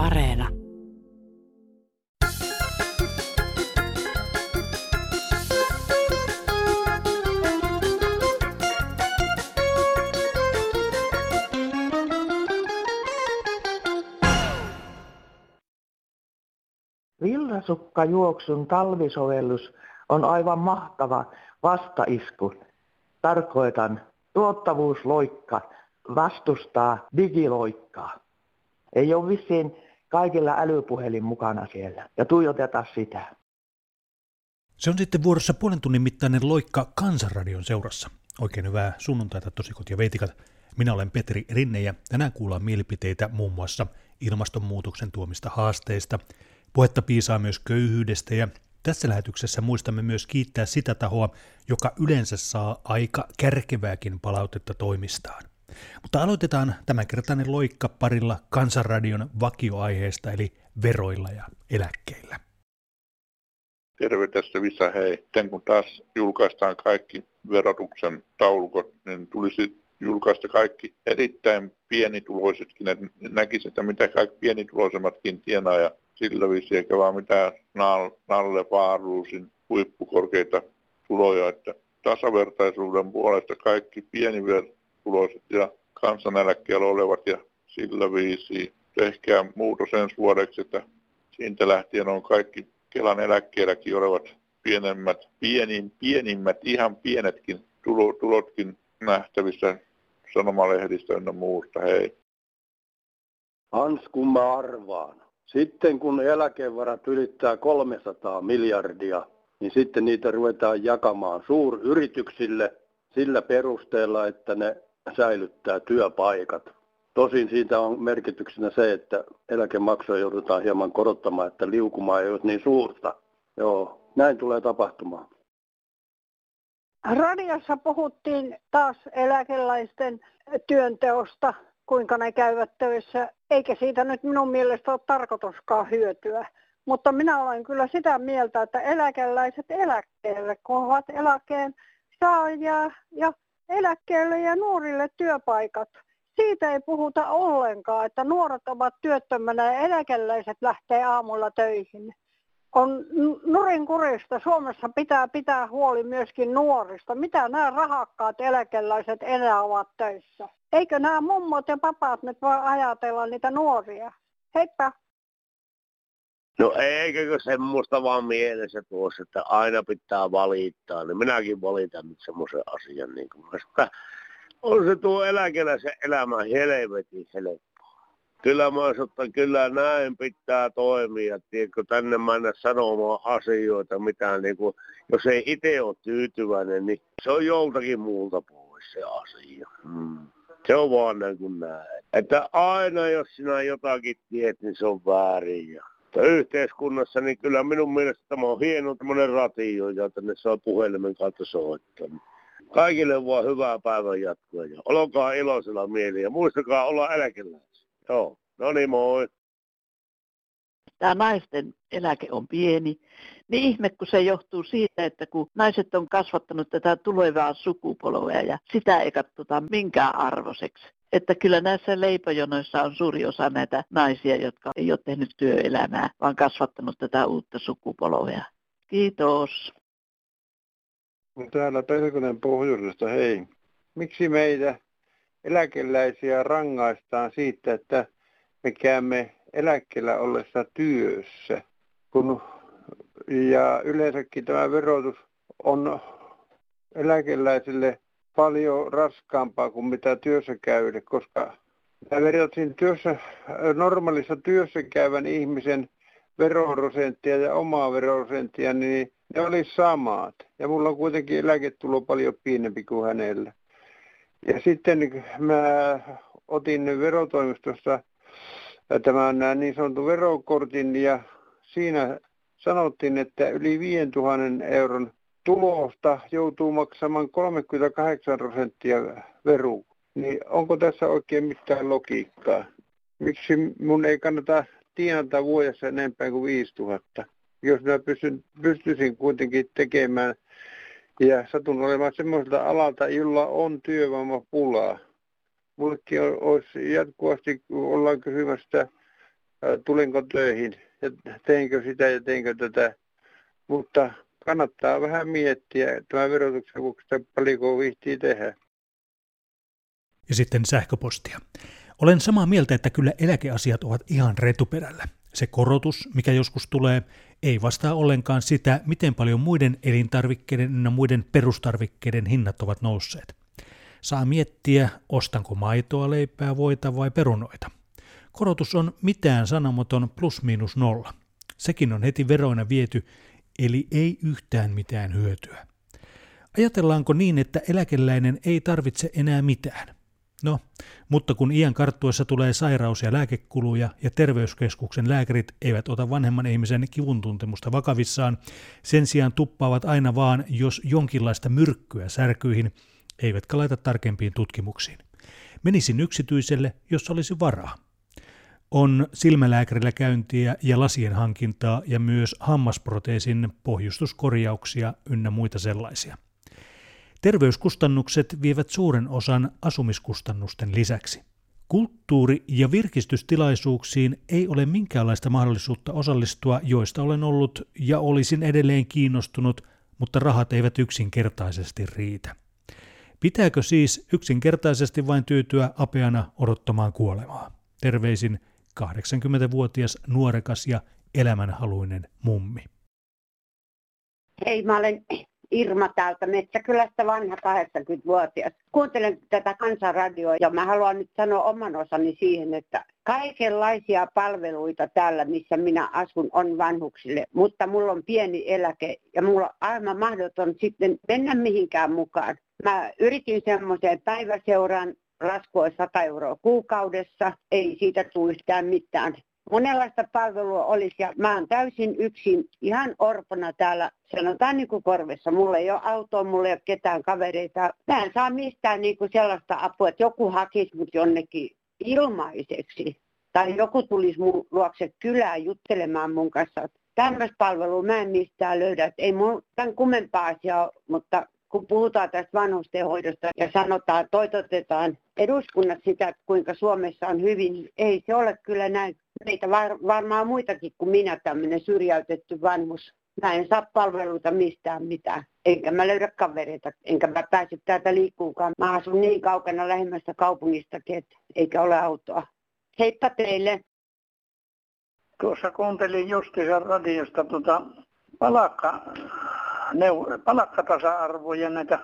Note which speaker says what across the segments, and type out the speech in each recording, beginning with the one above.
Speaker 1: Areena.
Speaker 2: Villasukkajuoksun talvisovellus on aivan mahtava vastaisku. Tarkoitan, tuottavuusloikka vastustaa digiloikkaa. Ei ole vissiin kaikilla älypuhelin mukana siellä ja tuijoteta sitä.
Speaker 3: Se on sitten vuorossa puolen tunnin mittainen loikka Kansanradion seurassa. Oikein hyvää sunnuntaita tosikot ja veitikat. Minä olen Petri Rinne ja tänään kuullaan mielipiteitä muun muassa ilmastonmuutoksen tuomista haasteista. Puhetta piisaa myös köyhyydestä ja tässä lähetyksessä muistamme myös kiittää sitä tahoa, joka yleensä saa aika kärkevääkin palautetta toimistaan. Mutta aloitetaan tämänkertainen loikka parilla Kansanradion vakioaiheesta eli veroilla ja eläkkeillä.
Speaker 4: Terve tässä Visa, hei. Sitten kun taas julkaistaan kaikki verotuksen taulukot, niin tulisi julkaista kaikki erittäin pienituloisetkin, että näkisi, että mitä kaikki pienituloisemmatkin tienaa ja sillä viisi, eikä vaan mitään Nalle Vaaruusin huippukorkeita tuloja, että tasavertaisuuden puolesta kaikki pienituloiset ja kansaneläkkeellä olevat ja sillä viisi tehkää muutos ensi vuodeksi, että siitä lähtien on kaikki Kelan eläkkeelläkin olevat pienemmät, pienin, pienimmät, ihan pienetkin tulotkin nähtävissä sanomalehdistä ynnä muusta. Hei.
Speaker 5: Hans, kun mä arvaan. Sitten kun eläkevarat ylittää 300 miljardia, niin sitten niitä ruvetaan jakamaan suuryrityksille sillä perusteella, että ne säilyttää työpaikat. Tosin siitä on merkityksenä se, että eläkemaksuja joudutaan hieman korottamaan, että liukuma ei ole niin suurta. Joo, näin tulee tapahtumaan.
Speaker 6: Radiossa puhuttiin taas eläkeläisten työnteosta, kuinka ne käyvät töissä, eikä siitä nyt minun mielestä ole tarkoituskaan hyötyä. Mutta minä olen kyllä sitä mieltä, että eläkeläiset eläkkeelle, kun ovat eläkeen saajia ja eläkkeelle ja nuorille työpaikat. Siitä ei puhuta ollenkaan, että nuoret ovat työttömänä ja eläkeläiset lähtee aamulla töihin on nurinkurista. Suomessa pitää pitää huoli myöskin nuorista. Mitä nämä rahakkaat eläkeläiset enää ovat töissä? Eikö nämä mummot ja papat nyt voi ajatella niitä nuoria? Heippa!
Speaker 7: No eikökö semmoista vaan mielessä tuossa, että aina pitää valittaa. Niin minäkin valitan nyt semmoisen asian. Niin kuin, että on se tuo eläkeläisen elämä helvetin helvetin kyllä mä että kyllä näin pitää toimia, tiedätkö, tänne mennä sanomaan asioita, mitä niin kuin, jos ei itse ole tyytyväinen, niin se on joltakin muulta pois se asia. Hmm. Se on vaan niin kuin näin. Että aina jos sinä jotakin tiedät, niin se on väärin. Ja yhteiskunnassa, niin kyllä minun mielestä tämä on hieno tämmöinen ratio, ja tänne saa puhelimen kautta soittaa. Kaikille vaan hyvää päivän jatkoa ja olkaa iloisella mieli ja muistakaa olla eläkeläisiä. Joo, no niin moi.
Speaker 8: Tämä naisten eläke on pieni, niin ihme kun se johtuu siitä, että kun naiset on kasvattanut tätä tulevaa sukupolvea ja sitä ei katsota minkään arvoiseksi. Että kyllä näissä leipäjonoissa on suuri osa näitä naisia, jotka ei ole tehnyt työelämää, vaan kasvattanut tätä uutta sukupolvea. Kiitos.
Speaker 9: Täällä Pelkonen pohjoisesta, hei. Miksi meitä eläkeläisiä rangaistaan siitä, että me käymme eläkkeellä ollessa työssä. Kun, ja yleensäkin tämä verotus on eläkeläisille paljon raskaampaa kuin mitä työssä käyville, koska mä verrasin työssä, normaalissa työssä käyvän ihmisen veroprosenttia ja omaa veroprosenttia, niin ne oli samat. Ja mulla on kuitenkin eläketulo paljon pienempi kuin hänellä. Ja sitten mä otin verotoimistosta tämän niin sanotun verokortin ja siinä sanottiin, että yli 5000 euron tulosta joutuu maksamaan 38 prosenttia veru. Niin onko tässä oikein mitään logiikkaa? Miksi mun ei kannata tienata vuodessa enempää kuin 5000? Jos mä pystyn, pystyisin kuitenkin tekemään ja satun olemaan semmoiselta alalta, jolla on työvoimapulaa. Mullekin olisi jatkuvasti, ollaan kysymässä tulinko töihin ja teinkö sitä ja teinkö tätä. Mutta kannattaa vähän miettiä tämä verotuksen vuoksi, että paljonko viihtii tehdä.
Speaker 3: Ja sitten sähköpostia. Olen samaa mieltä, että kyllä eläkeasiat ovat ihan retuperällä. Se korotus, mikä joskus tulee, ei vastaa ollenkaan sitä, miten paljon muiden elintarvikkeiden ja muiden perustarvikkeiden hinnat ovat nousseet. Saa miettiä, ostanko maitoa, leipää, voita vai perunoita. Korotus on mitään sanomaton plus miinus nolla. Sekin on heti veroina viety, eli ei yhtään mitään hyötyä. Ajatellaanko niin, että eläkeläinen ei tarvitse enää mitään? No, mutta kun iän karttuessa tulee sairaus- ja lääkekuluja ja terveyskeskuksen lääkärit eivät ota vanhemman ihmisen kivuntuntemusta vakavissaan, sen sijaan tuppaavat aina vaan, jos jonkinlaista myrkkyä särkyihin, eivätkä laita tarkempiin tutkimuksiin. Menisin yksityiselle, jos olisi varaa. On silmälääkärillä käyntiä ja lasien hankintaa ja myös hammasproteesin pohjustuskorjauksia ynnä muita sellaisia – Terveyskustannukset vievät suuren osan asumiskustannusten lisäksi. Kulttuuri- ja virkistystilaisuuksiin ei ole minkäänlaista mahdollisuutta osallistua, joista olen ollut ja olisin edelleen kiinnostunut, mutta rahat eivät yksinkertaisesti riitä. Pitääkö siis yksinkertaisesti vain tyytyä apeana odottamaan kuolemaa? Terveisin 80-vuotias nuorekas ja elämänhaluinen mummi.
Speaker 10: Hei, mä olen Irma täältä Metsäkylästä, vanha 80-vuotias. Kuuntelen tätä kansanradioa ja mä haluan nyt sanoa oman osani siihen, että kaikenlaisia palveluita täällä, missä minä asun, on vanhuksille, mutta mulla on pieni eläke ja mulla on aivan mahdoton sitten mennä mihinkään mukaan. Mä yritin semmoiseen päiväseuraan laskua 100 euroa kuukaudessa, ei siitä tule yhtään mitään monenlaista palvelua olisi ja mä oon täysin yksin ihan orpona täällä, sanotaan niin kuin korvessa. Mulla ei ole autoa, mulla ei ole ketään kavereita. Mä en saa mistään niin kuin sellaista apua, että joku hakisi mut jonnekin ilmaiseksi. Tai joku tulisi mun luokse kylään juttelemaan mun kanssa. Tämmöistä palvelua mä en mistään löydä. Ei mun tämän kummempaa asiaa, mutta kun puhutaan tästä vanhustenhoidosta ja sanotaan, toitotetaan eduskunnat sitä, kuinka Suomessa on hyvin, ei se ole kyllä näin meitä var, varmaan muitakin kuin minä tämmöinen syrjäytetty vanhus. Mä en saa palveluita mistään mitään, enkä mä löydä kavereita, enkä mä pääse täältä liikkuukaan. Mä asun niin kaukana lähemmästä kaupungistakin, että eikä ole autoa. Heippa teille.
Speaker 11: Tuossa kuuntelin justiinsa radiosta tuota palakka, neu, palakkatasa-arvoja näitä,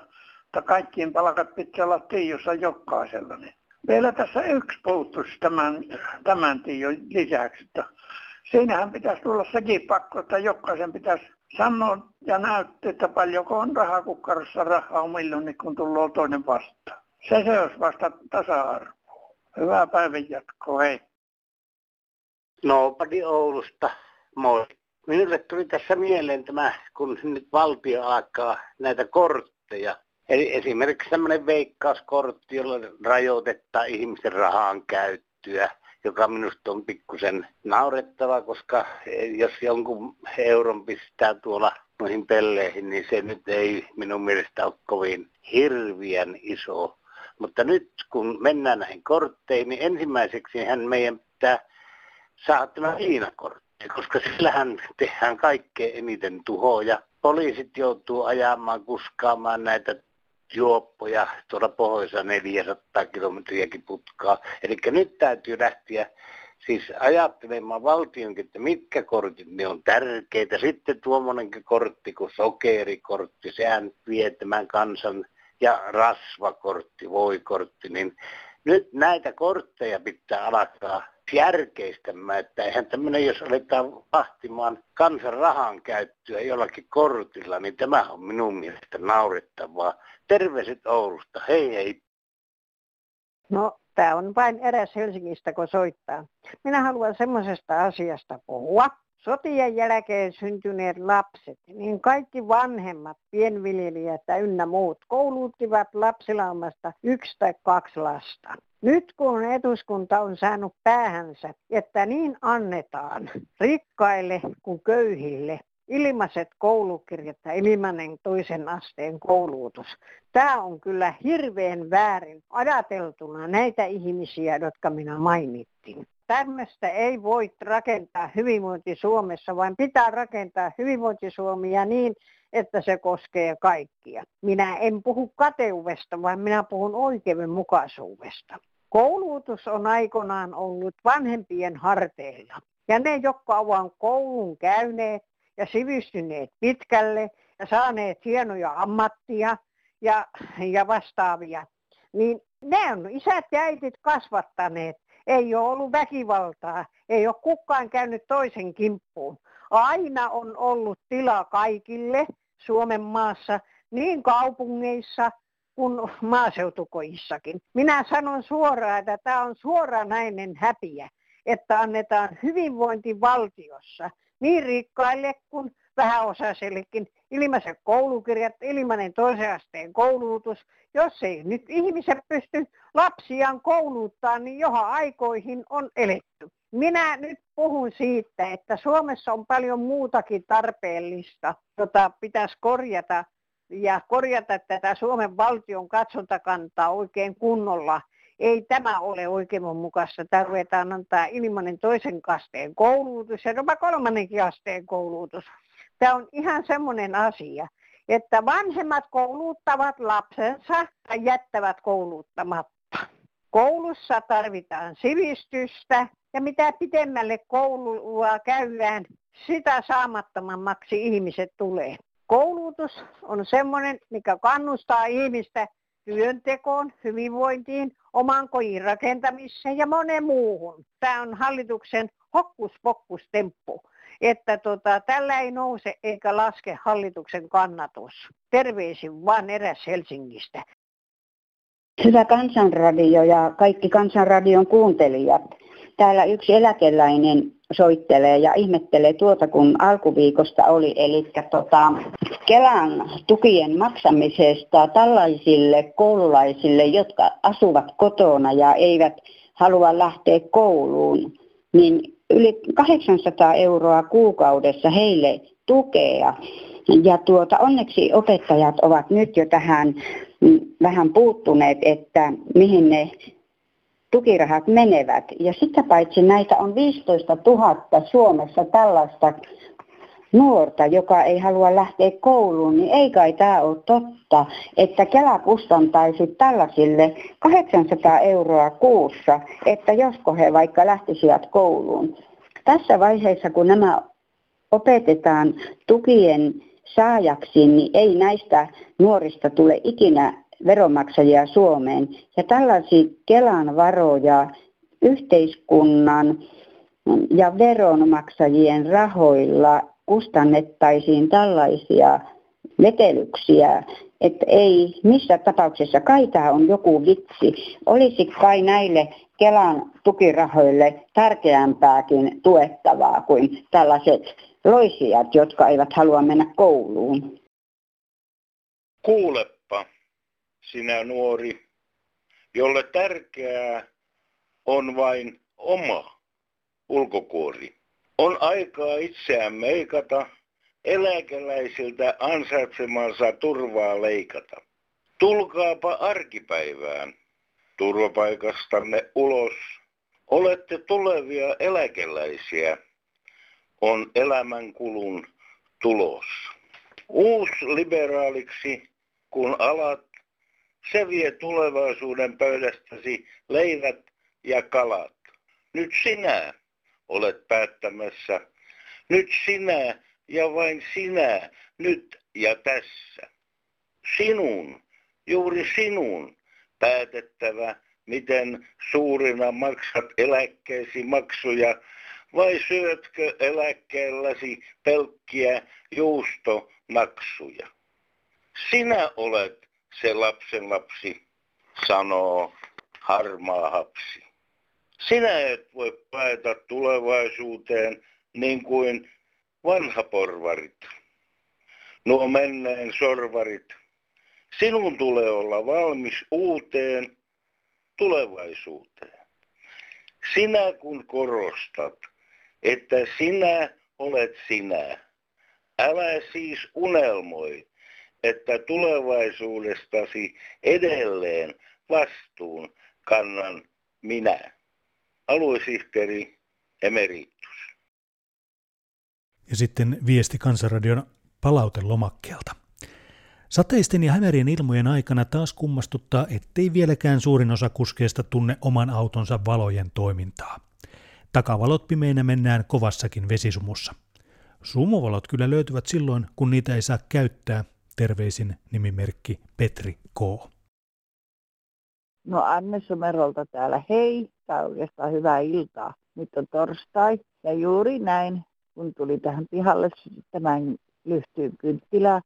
Speaker 11: että kaikkien palkat pitää olla tiossa jokaisella. Niin vielä tässä yksi puuttuisi tämän, tämän tiion lisäksi, että siinähän pitäisi tulla sekin pakko, että jokaisen pitäisi sanoa ja näyttää, että paljonko on rahaa on milloin, kun tulee toinen vastaan. Se se olisi vasta tasa-arvo. Hyvää päivän jatkoa, hei.
Speaker 12: Nopadi Oulusta, moi. Minulle tuli tässä mieleen tämä, kun nyt valtio alkaa näitä kortteja Eli esimerkiksi tämmöinen veikkauskortti, jolla rajoitetaan ihmisen rahan käyttöä, joka minusta on pikkusen naurettava, koska jos jonkun euron pistää tuolla noihin pelleihin, niin se nyt ei minun mielestä ole kovin hirviän iso. Mutta nyt kun mennään näihin kortteihin, niin ensimmäiseksi hän meidän pitää saada tämä liinakortti, koska sillähän tehdään kaikkein eniten tuhoja. Poliisit joutuu ajamaan, kuskaamaan näitä juoppoja tuolla pohjoisessa 400 kilometriäkin putkaa. Eli nyt täytyy lähteä siis ajattelemaan valtionkin, että mitkä kortit ne on tärkeitä. Sitten tuommoinenkin kortti kuin sokerikortti, sehän vie tämän kansan ja rasvakortti, voikortti, niin nyt näitä kortteja pitää alkaa järkeistämään, että eihän tämmöinen, jos aletaan vahtimaan kansan rahan käyttöä jollakin kortilla, niin tämä on minun mielestä naurettavaa. Terveiset Oulusta, hei hei.
Speaker 13: No, tämä on vain eräs Helsingistä, kun soittaa. Minä haluan semmoisesta asiasta puhua. Sotien jälkeen syntyneet lapset, niin kaikki vanhemmat, pienviljelijät ja ynnä muut kouluttivat lapsilaumasta yksi tai kaksi lasta. Nyt kun eduskunta on saanut päähänsä, että niin annetaan rikkaille kuin köyhille, ilmaiset koulukirjat ja ilmainen toisen asteen koulutus. Tämä on kyllä hirveän väärin ajateltuna näitä ihmisiä, jotka minä mainittin. Tämmöistä ei voi rakentaa hyvinvointi Suomessa, vaan pitää rakentaa hyvinvointi Suomia niin, että se koskee kaikkia. Minä en puhu kateuvesta, vaan minä puhun oikeudenmukaisuudesta. Koulutus on aikoinaan ollut vanhempien harteilla. Ja ne, jotka ovat koulun käyneet ja sivistyneet pitkälle ja saaneet hienoja ammattia ja, ja vastaavia, niin ne on isät ja äitit kasvattaneet. Ei ole ollut väkivaltaa, ei ole kukaan käynyt toisen kimppuun. Aina on ollut tila kaikille Suomen maassa, niin kaupungeissa kuin maaseutukoissakin. Minä sanon suoraan, että tämä on suoranainen häpiä, että annetaan hyvinvointivaltiossa niin rikkaille kuin vähäosaisellekin ilmaiset koulukirjat, ilmainen toisen asteen koulutus. Jos ei nyt ihmiset pysty lapsiaan kouluttaa, niin johon aikoihin on eletty. Minä nyt puhun siitä, että Suomessa on paljon muutakin tarpeellista, jota pitäisi korjata ja korjata tätä Suomen valtion katsontakantaa oikein kunnolla. Ei tämä ole oikeudenmukaista. Tarvitaan antaa ilmainen toisen kasteen koulutus ja jopa kolmannenkin asteen koulutus. Tämä on ihan semmoinen asia, että vanhemmat kouluttavat lapsensa tai jättävät kouluttamatta. Koulussa tarvitaan sivistystä ja mitä pitemmälle koulua käydään, sitä saamattomammaksi ihmiset tulee. Koulutus on semmoinen, mikä kannustaa ihmistä työntekoon, hyvinvointiin, oman kodin rakentamiseen ja monen muuhun. Tämä on hallituksen hokkuspokkustemppu, että tota, tällä ei nouse eikä laske hallituksen kannatus. Terveisin vaan eräs Helsingistä.
Speaker 14: Hyvä kansanradio ja kaikki kansanradion kuuntelijat. Täällä yksi eläkeläinen soittelee ja ihmettelee tuota, kun alkuviikosta oli, eli tota, Kelan tukien maksamisesta tällaisille koululaisille, jotka asuvat kotona ja eivät halua lähteä kouluun, niin yli 800 euroa kuukaudessa heille tukea. Ja tuota, onneksi opettajat ovat nyt jo tähän mm, vähän puuttuneet, että mihin ne tukirahat menevät. Ja sitä paitsi näitä on 15 000 Suomessa tällaista nuorta, joka ei halua lähteä kouluun, niin ei kai tämä ole totta, että Kela kustantaisi tällaisille 800 euroa kuussa, että josko he vaikka lähtisivät kouluun. Tässä vaiheessa, kun nämä opetetaan tukien saajaksi, niin ei näistä nuorista tule ikinä veronmaksajia Suomeen. Ja tällaisia Kelan varoja yhteiskunnan ja veronmaksajien rahoilla kustannettaisiin tällaisia vetelyksiä, että ei missä tapauksessa, kai tämä on joku vitsi. Olisi kai näille Kelan tukirahoille tärkeämpääkin tuettavaa kuin tällaiset loisijat, jotka eivät halua mennä kouluun.
Speaker 15: Kuulepa, sinä nuori, jolle tärkeää on vain oma ulkokuori. On aikaa itseään meikata, eläkeläisiltä ansaitsemansa turvaa leikata. Tulkaapa arkipäivään turvapaikastanne ulos. Olette tulevia eläkeläisiä, on elämänkulun tulos. Uusliberaaliksi, kun alat, se vie tulevaisuuden pöydästäsi leivät ja kalat. Nyt sinä olet päättämässä. Nyt sinä ja vain sinä, nyt ja tässä. Sinun, juuri sinun, päätettävä, miten suurina maksat eläkkeesi maksuja, vai syötkö eläkkeelläsi pelkkiä juustomaksuja? Sinä olet se lapsen lapsi, sanoo harmaa hapsi. Sinä et voi paeta tulevaisuuteen niin kuin vanhaporvarit, nuo menneen sorvarit. Sinun tulee olla valmis uuteen tulevaisuuteen. Sinä kun korostat, että sinä olet sinä, älä siis unelmoi, että tulevaisuudestasi edelleen vastuun kannan minä.
Speaker 16: Aluesihteeri emeritus.
Speaker 3: Ja sitten viesti Kansanradion palautelomakkeelta. Sateisten ja hämärien ilmojen aikana taas kummastuttaa, ettei vieläkään suurin osa kuskeista tunne oman autonsa valojen toimintaa. Takavalot pimeinä mennään kovassakin vesisumussa. Sumuvalot kyllä löytyvät silloin, kun niitä ei saa käyttää. Terveisin nimimerkki Petri K.
Speaker 17: No Anne Sumerolta täällä. Hei, tai oikeastaan hyvää iltaa. Nyt on torstai ja juuri näin, kun tuli tähän pihalle tämän lyhtyyn kynttilää,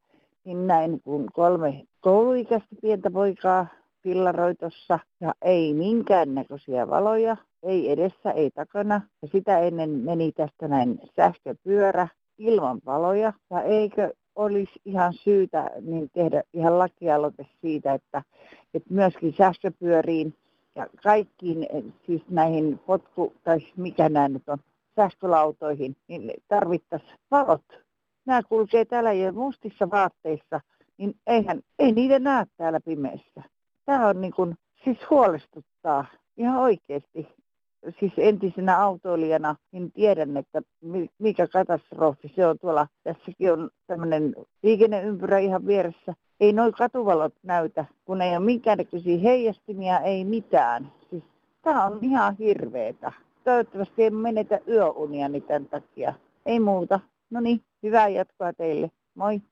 Speaker 17: niin näin kun kolme kouluikäistä pientä poikaa pillaroitossa ja ei minkäännäköisiä valoja, ei edessä, ei takana. Ja sitä ennen meni tästä näin sähköpyörä ilman valoja. Ja eikö olisi ihan syytä niin tehdä ihan lakialoite siitä, että, että myöskin sähköpyöriin ja kaikkiin siis näihin potku, tai mikä nämä nyt on, sähkölautoihin, niin tarvittaisiin valot. Nämä kulkee täällä jo mustissa vaatteissa, niin eihän, ei niitä näe täällä pimeässä. Tämä on niin kuin, siis huolestuttaa ihan oikeasti siis entisenä autoilijana, niin tiedän, että mikä katastrofi se on tuolla. Tässäkin on tämmöinen liikenneympyrä ihan vieressä. Ei noin katuvalot näytä, kun ei ole minkäännäköisiä heijastimia, ei mitään. Siis tämä on ihan hirveetä. Toivottavasti ei menetä yöuniani tämän takia. Ei muuta. No niin, hyvää jatkoa teille. Moi.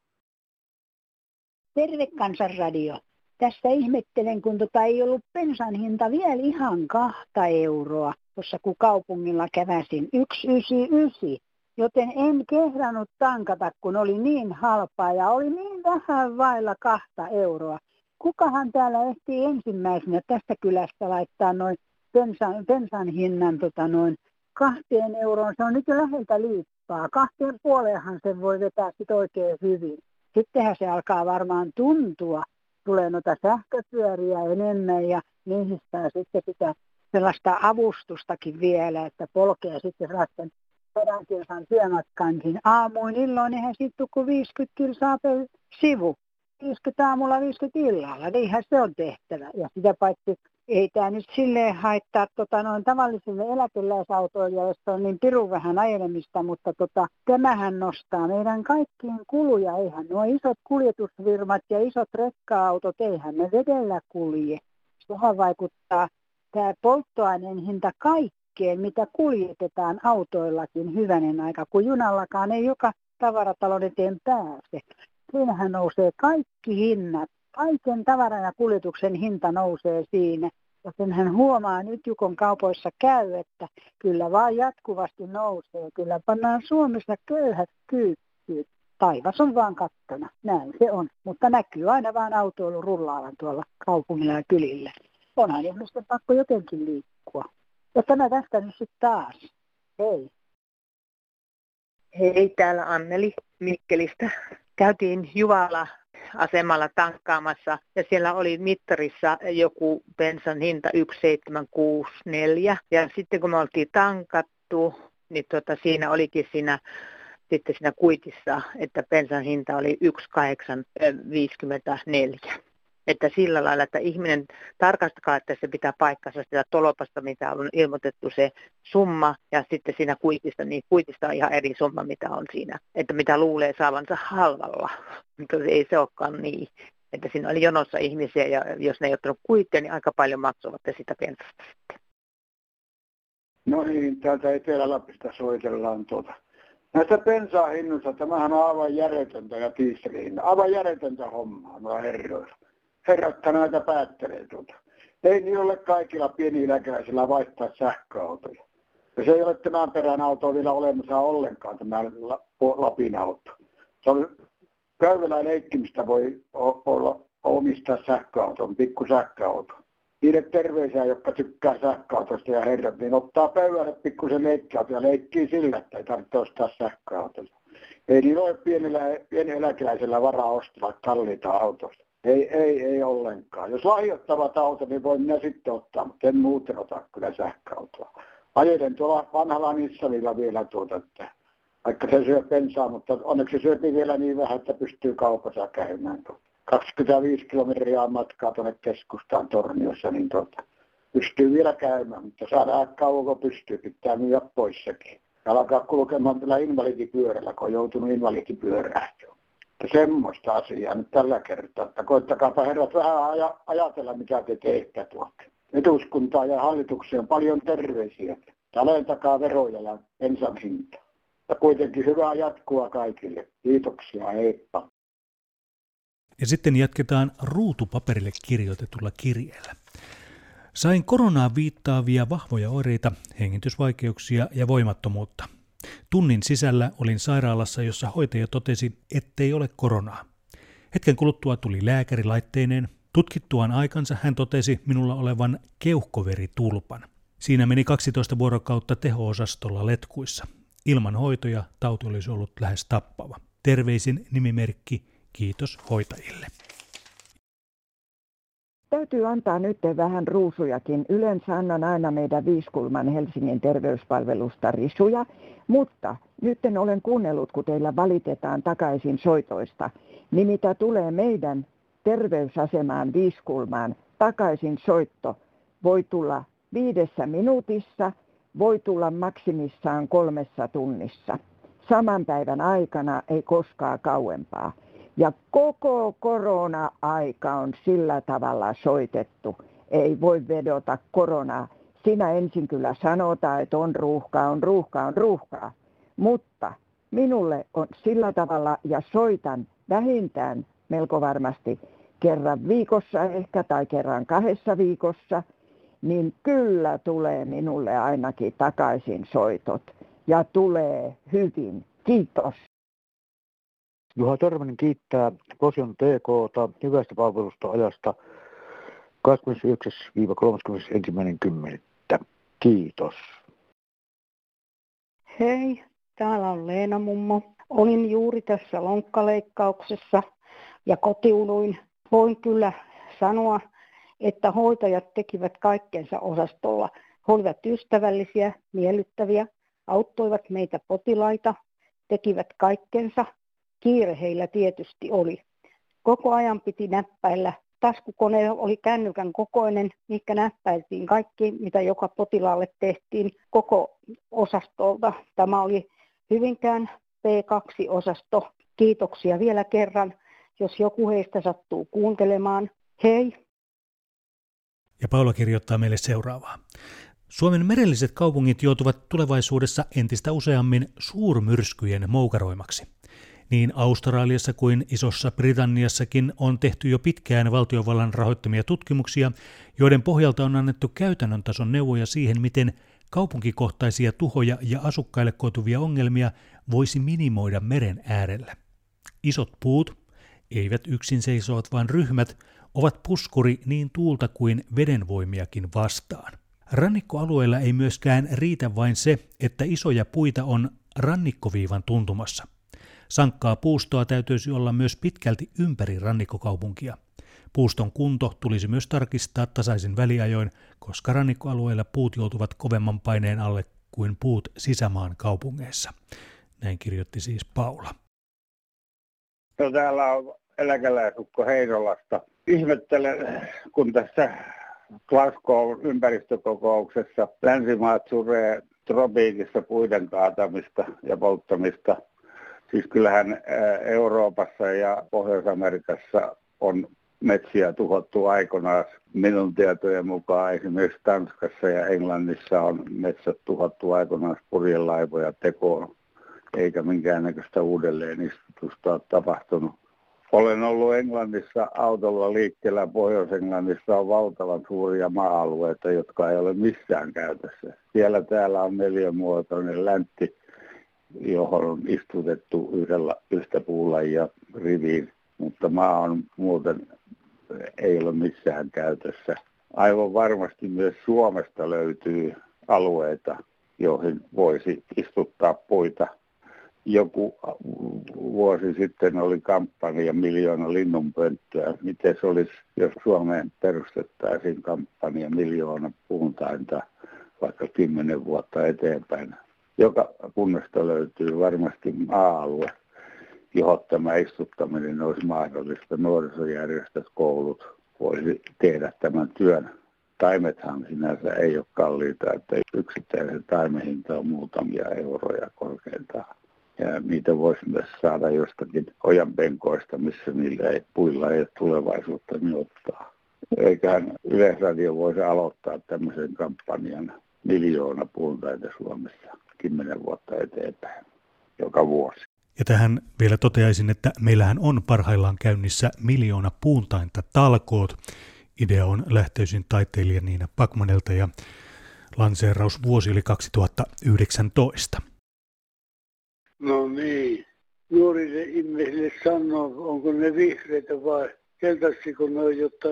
Speaker 18: Terve Kansanradio. Tästä ihmettelen, kun tota ei ollut bensan hinta vielä ihan kahta euroa, tuossa kun kaupungilla käväsin 199. Joten en kehdannut tankata, kun oli niin halpaa ja oli niin vähän vailla kahta euroa. Kukahan täällä ehtii ensimmäisenä tästä kylästä laittaa noin bensan, bensan hinnan tota noin kahteen euroon. Se on nyt jo läheltä liippaa. Kahteen puoleenhan se voi vetää sit oikein hyvin. Sittenhän se alkaa varmaan tuntua tulee noita sähköpyöriä enemmän ja niihin saa sitten sitä sellaista avustustakin vielä, että polkee sitten sellaisten sadan kilsan työmatkankin. Aamuin illoin eihän sitten kun 50 kilsaa per sivu. 50 aamulla, 50 illalla. Niinhän se on tehtävä. Ja sitä paitsi ei tämä nyt silleen haittaa tota, noin tavallisille eläkeläisautoille, joista on niin pirun vähän ajelemista, mutta tota, tämähän nostaa meidän kaikkien kuluja. Eihän nuo isot kuljetusvirmat ja isot rekka-autot, eihän ne vedellä kulje. Tuohon vaikuttaa tämä polttoaineen hinta kaikkeen, mitä kuljetetaan autoillakin hyvänen aika, kun junallakaan ei joka tavaratalon eteen pääse. Siinähän nousee kaikki hinnat kaiken tavaran ja kuljetuksen hinta nousee siinä. Ja sen hän huomaa nyt Jukon kaupoissa käy, että kyllä vaan jatkuvasti nousee. Kyllä pannaan Suomessa köyhät kyykkyyn. Taivas on vaan kattona, näin se on. Mutta näkyy aina vaan autoilu rullaavan tuolla kaupungilla ja kylillä. Onhan ihmisten pakko jotenkin liikkua. Ja tämä tästä nyt sitten taas. Hei.
Speaker 19: Hei, täällä Anneli Mikkelistä. Käytiin Juvala asemalla tankkaamassa ja siellä oli mittarissa joku bensan hinta 1,764 ja sitten kun me oltiin tankattu, niin tota, siinä olikin siinä sitten siinä kuitissa, että bensan hinta oli 1,854 että sillä lailla, että ihminen tarkastakaa, että se pitää paikkansa sitä tolopasta, mitä on ilmoitettu se summa, ja sitten siinä kuitista, niin kuitista on ihan eri summa, mitä on siinä, että mitä luulee saavansa halvalla, mutta ei se olekaan niin. Että siinä oli jonossa ihmisiä, ja jos ne ei ottanut kuittia, niin aika paljon maksuvat sitä pensasta sitten.
Speaker 20: No niin, täältä Etelä-Lapista soitellaan tuota. Näistä bensaa tämähän on aivan järjetöntä ja dieselin. Aivan järjetöntä hommaa noilla herroilla herratta näitä päättelee tuota. Ei niin ole kaikilla pieniläkäisillä vaihtaa sähköautoja. Ja se ei ole tämän perän auto vielä olemassa ollenkaan, tämä Lapin auto. Se on käyvällä leikkimistä voi olla omistaa sähköauton, pikku sähköauto. Niille terveisiä, jotka tykkää sähköautosta ja herrat, niin ottaa pöydälle pikkusen leikkiauto ja leikkii sillä, että ei tarvitse ostaa sähköautoja. Ei niin ole pienellä, eläkeläisellä varaa ostaa kalliita autosta. Ei, ei, ei ollenkaan. Jos lahjoittavat auto, niin voin minä sitten ottaa, mutta en muuten ota kyllä sähköautoa. Ajelen tuolla vanhalla Nissanilla vielä tuota, että vaikka se syö bensaa, mutta onneksi syöpi vielä niin vähän, että pystyy kaupassa käymään. Tuota. 25 kilometriä matkaa tuonne keskustaan Torniossa, niin tuota, pystyy vielä käymään, mutta saadaan kauanko pystyy, pitää myydä poissakin. Ja alkaa kulkemaan tällä invalidipyörällä, kun on joutunut invalidipyörään. Semmoista asiaa nyt tällä kertaa, että koittakaapa herrat vähän aja, ajatella, mitä te teette tuolta. Eduskuntaa ja hallitukseen paljon terveisiä. Alentakaa veroja ja ensan hinta. Ja kuitenkin hyvää jatkua kaikille. Kiitoksia, heippa.
Speaker 3: Ja sitten jatketaan ruutupaperille kirjoitetulla kirjeellä. Sain koronaan viittaavia vahvoja oireita, hengitysvaikeuksia ja voimattomuutta. Tunnin sisällä olin sairaalassa, jossa hoitaja totesi, ettei ole koronaa. Hetken kuluttua tuli lääkäri laitteineen. Tutkittuaan aikansa hän totesi minulla olevan keuhkoveritulpan. Siinä meni 12 vuorokautta teho-osastolla letkuissa. Ilman hoitoja tauti olisi ollut lähes tappava. Terveisin nimimerkki Kiitos hoitajille.
Speaker 21: Täytyy antaa nyt vähän ruusujakin. Yleensä annan aina meidän Viiskulman Helsingin terveyspalvelusta risuja, mutta nyt olen kuunnellut, kun teillä valitetaan takaisin soitoista. Niin mitä tulee meidän terveysasemaan Viiskulmaan, takaisin soitto voi tulla viidessä minuutissa, voi tulla maksimissaan kolmessa tunnissa. Saman päivän aikana ei koskaan kauempaa. Ja koko korona-aika on sillä tavalla soitettu. Ei voi vedota koronaa. Siinä ensin kyllä sanotaan, että on ruuhkaa, on ruuhkaa, on ruuhkaa. Mutta minulle on sillä tavalla, ja soitan vähintään melko varmasti kerran viikossa ehkä tai kerran kahdessa viikossa, niin kyllä tulee minulle ainakin takaisin soitot. Ja tulee hyvin. Kiitos.
Speaker 22: Juha Törmänen kiittää Posion TKta hyvästä palvelusta ajasta 29-31.10. Kiitos.
Speaker 23: Hei, täällä on Leena Mummo. Olin juuri tässä lonkkaleikkauksessa ja kotiuduin. Voin kyllä sanoa, että hoitajat tekivät kaikkensa osastolla. He olivat ystävällisiä, miellyttäviä, auttoivat meitä potilaita, tekivät kaikkensa – Kiire heillä tietysti oli. Koko ajan piti näppäillä. Taskukone oli kännykän kokoinen, mikä näppäiltiin kaikki, mitä joka potilaalle tehtiin koko osastolta. Tämä oli Hyvinkään P2-osasto. Kiitoksia vielä kerran, jos joku heistä sattuu kuuntelemaan. Hei!
Speaker 3: Ja Paula kirjoittaa meille seuraavaa. Suomen merelliset kaupungit joutuvat tulevaisuudessa entistä useammin suurmyrskyjen moukaroimaksi. Niin Australiassa kuin Isossa Britanniassakin on tehty jo pitkään valtiovallan rahoittamia tutkimuksia, joiden pohjalta on annettu käytännön tason neuvoja siihen, miten kaupunkikohtaisia tuhoja ja asukkaille koituvia ongelmia voisi minimoida meren äärellä. Isot puut, eivät yksin seisovat vaan ryhmät, ovat puskuri niin tuulta kuin vedenvoimiakin vastaan. Rannikkoalueella ei myöskään riitä vain se, että isoja puita on rannikkoviivan tuntumassa – Sankkaa puustoa täytyisi olla myös pitkälti ympäri rannikkokaupunkia. Puuston kunto tulisi myös tarkistaa tasaisin väliajoin, koska rannikkoalueilla puut joutuvat kovemman paineen alle kuin puut sisämaan kaupungeissa. Näin kirjoitti siis Paula.
Speaker 24: No, täällä on eläkeläisukko Heinolasta. Ihmettelen, kun tässä Glasgow ympäristökokouksessa länsimaat suree tropiikissa puiden kaatamista ja polttamista Siis kyllähän Euroopassa ja Pohjois-Amerikassa on metsiä tuhottu aikoinaan. Minun tietojen mukaan esimerkiksi Tanskassa ja Englannissa on metsät tuhottu aikoinaan purjelaivoja tekoon, eikä minkäännäköistä uudelleenistutusta ole tapahtunut. Olen ollut Englannissa autolla liikkeellä. Pohjois-Englannissa on valtavan suuria maa-alueita, jotka ei ole missään käytössä. Siellä täällä on neljämuotoinen läntti johon on istutettu yhdellä, yhtä puulajia riviin, mutta maa on muuten ei ole missään käytössä. Aivan varmasti myös Suomesta löytyy alueita, joihin voisi istuttaa puita. Joku vuosi sitten oli kampanja miljoona linnunpönttöä. Miten se olisi, jos Suomeen perustettaisiin kampanja miljoona puuntainta vaikka kymmenen vuotta eteenpäin? Joka kunnasta löytyy varmasti maa-alue, johon tämä istuttaminen olisi mahdollista. Nuorisojärjestöt, koulut voisi tehdä tämän työn taimethan sinänsä ei ole kalliita, että yksittäisen taimen hinta on muutamia euroja korkeintaan. Ja niitä voisi myös saada jostakin ojanpenkoista, missä niillä ei, puilla ei ole tulevaisuutta, niin ottaa. Eiköhän Yleisradio voisi aloittaa tämmöisen kampanjan miljoona puuntaita Suomessa kymmenen vuotta eteenpäin joka vuosi.
Speaker 3: Ja tähän vielä toteaisin, että meillähän on parhaillaan käynnissä miljoona puuntainta talkoot. Idea on lähtöisin taiteilija Niina Pakmanelta ja lanseeraus vuosi oli 2019.
Speaker 25: No niin. Nuorille ihmisille sanoo, onko ne vihreitä vai keltaisiko ne jotta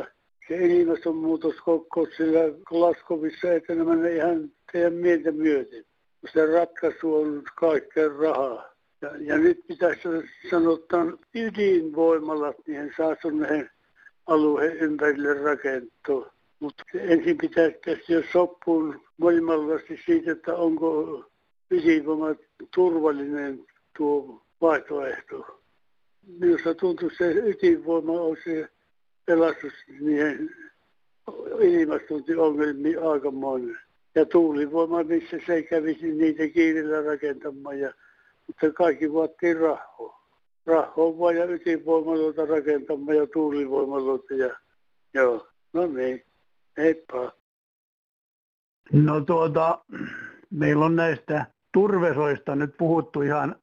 Speaker 25: se ilmastonmuutos koko sillä Glasgowissa etenemään ihan teidän mieltä myöten. Se ratkaisu on kaikkeen rahaa. Ja, ja nyt pitäisi sanotaan ydinvoimalla, niin saa näihin alueen ympärille rakentua. Mutta ensin pitäisi tehdä jo soppuun voimallisesti siitä, että onko ydinvoima turvallinen tuo vaihtoehto. Minusta tuntuu, että se ydinvoima on se pelastus niihin ilmastointiongelmiin aikamoinen. Ja tuulivoima, missä se kävisi niitä kiirillä rakentamaan. Ja, mutta kaikki vaatii rahaa. Rahaa vaan ja ydinvoimaloita rakentamaan ja tuulivoimaloita. Ja, joo, no niin, heippa.
Speaker 26: No tuota, meillä on näistä turvesoista nyt puhuttu ihan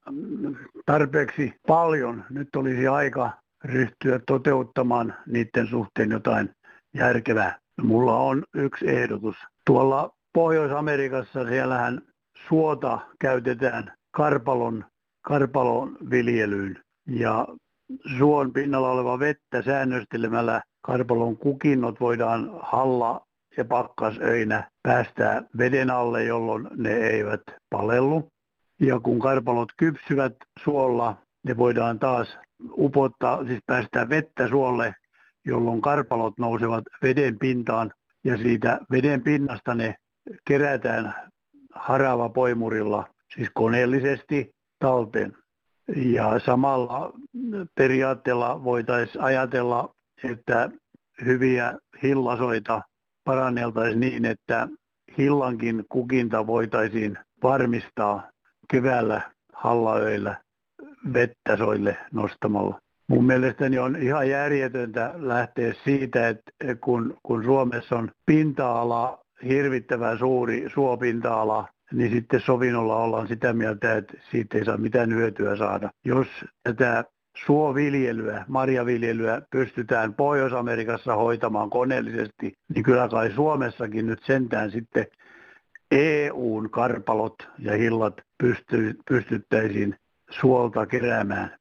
Speaker 26: tarpeeksi paljon. Nyt olisi aika ryhtyä toteuttamaan niiden suhteen jotain järkevää. Mulla on yksi ehdotus. Tuolla Pohjois-Amerikassa siellähän suota käytetään karpalon, karpalon viljelyyn ja suon pinnalla oleva vettä säännöstelemällä karpalon kukinnot voidaan halla ja pakkasöinä päästää veden alle, jolloin ne eivät palellu. Ja kun karpalot kypsyvät suolla, ne voidaan taas upottaa, siis päästää vettä suolle, jolloin karpalot nousevat veden pintaan ja siitä veden pinnasta ne kerätään harava poimurilla, siis koneellisesti talteen. Ja samalla periaatteella voitaisiin ajatella, että hyviä hillasoita paranneltaisiin niin, että hillankin kukinta voitaisiin varmistaa keväällä hallaöillä vettä soille nostamalla. Mun mielestäni on ihan järjetöntä lähteä siitä, että kun, kun Suomessa on pinta-ala hirvittävän suuri suopinta-ala, niin sitten sovinnolla ollaan sitä mieltä, että siitä ei saa mitään hyötyä saada. Jos tätä suoviljelyä, marjaviljelyä pystytään Pohjois-Amerikassa hoitamaan koneellisesti, niin kyllä kai Suomessakin nyt sentään sitten EUn karpalot ja hillat pysty, pystyttäisiin suolta keräämään.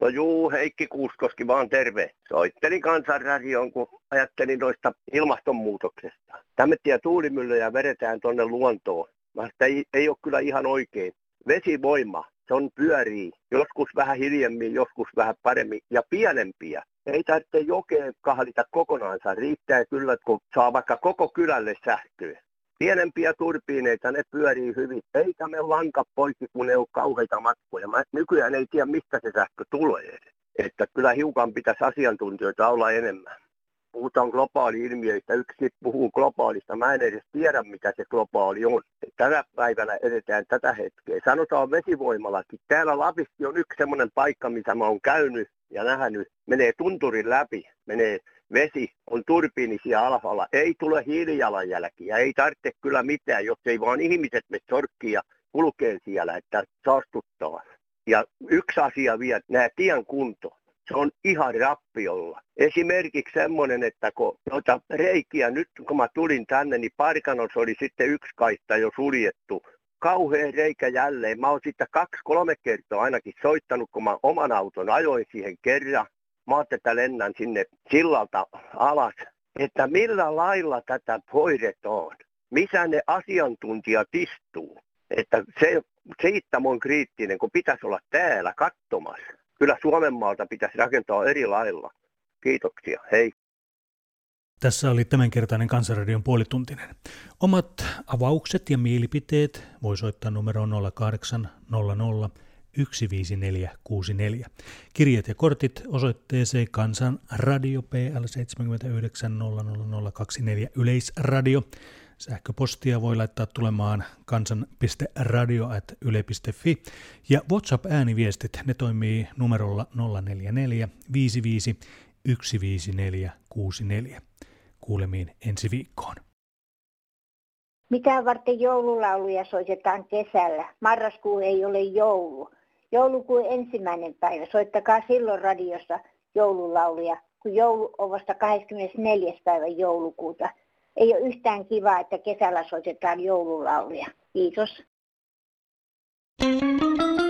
Speaker 16: No juu, Heikki Kuuskoski vaan terve. Soittelin kansanradioon, kun ajattelin noista ilmastonmuutoksesta. Tämmöisiä tuulimyllyjä vedetään tuonne luontoon. Mä ei, ei ole kyllä ihan oikein. Vesivoima, se on pyörii. Joskus vähän hiljemmin, joskus vähän paremmin ja pienempiä. Ei tarvitse jokeen kahlita kokonaansa. Riittää kyllä, kun saa vaikka koko kylälle sähköä. Pienempiä turbiineita, ne pyörii hyvin. Eikä me lanka poikki, kun ne on kauheita matkoja. Mä nykyään ei tiedä, mistä se sähkö tulee. Että kyllä hiukan pitäisi asiantuntijoita olla enemmän. Puhutaan globaali-ilmiöistä. Yksi puhuu globaalista. Mä en edes tiedä, mitä se globaali on. Tänä päivänä edetään tätä hetkeä. Sanotaan vesivoimallakin. Täällä Lapissi on yksi semmoinen paikka, missä mä oon käynyt ja nähnyt. Menee tunturin läpi. Menee vesi on turbiinisia alhaalla, ei tule hiilijalanjälkiä, ei tarvitse kyllä mitään, jos ei vaan ihmiset me sorkkia ja kulkee siellä, että saastuttaa. Ja yksi asia vielä, nämä tien kunto, se on ihan rappiolla. Esimerkiksi semmoinen, että kun noita reikiä, nyt kun mä tulin tänne, niin Parkanossa oli sitten yksi kaista jo suljettu. Kauhea reikä jälleen. Mä oon sitten kaksi-kolme kertaa ainakin soittanut, kun mä oman auton ajoin siihen kerran mä ajattelin, että lennän sinne sillalta alas, että millä lailla tätä hoidetaan, missä ne asiantuntijat istuu. Että se, siitä on kriittinen, kun pitäisi olla täällä katsomassa. Kyllä Suomen maalta pitäisi rakentaa eri lailla. Kiitoksia, hei.
Speaker 3: Tässä oli tämänkertainen Kansanradion puolituntinen. Omat avaukset ja mielipiteet voi soittaa numero 0800 15464. Kirjat ja kortit osoitteeseen Kansan Radio PL 79 Yleisradio. Sähköpostia voi laittaa tulemaan kansan.radio.yle.fi ja WhatsApp-ääniviestit, ne toimii numerolla 044 55 15464. Kuulemiin ensi viikkoon.
Speaker 27: Mitä varten joululauluja soitetaan kesällä? Marraskuu ei ole joulu. Joulukuun ensimmäinen päivä. Soittakaa silloin radiossa joululauluja, kun joulu on vasta 24. päivä joulukuuta. Ei ole yhtään kivaa, että kesällä soitetaan joululauluja. Kiitos. Thank you.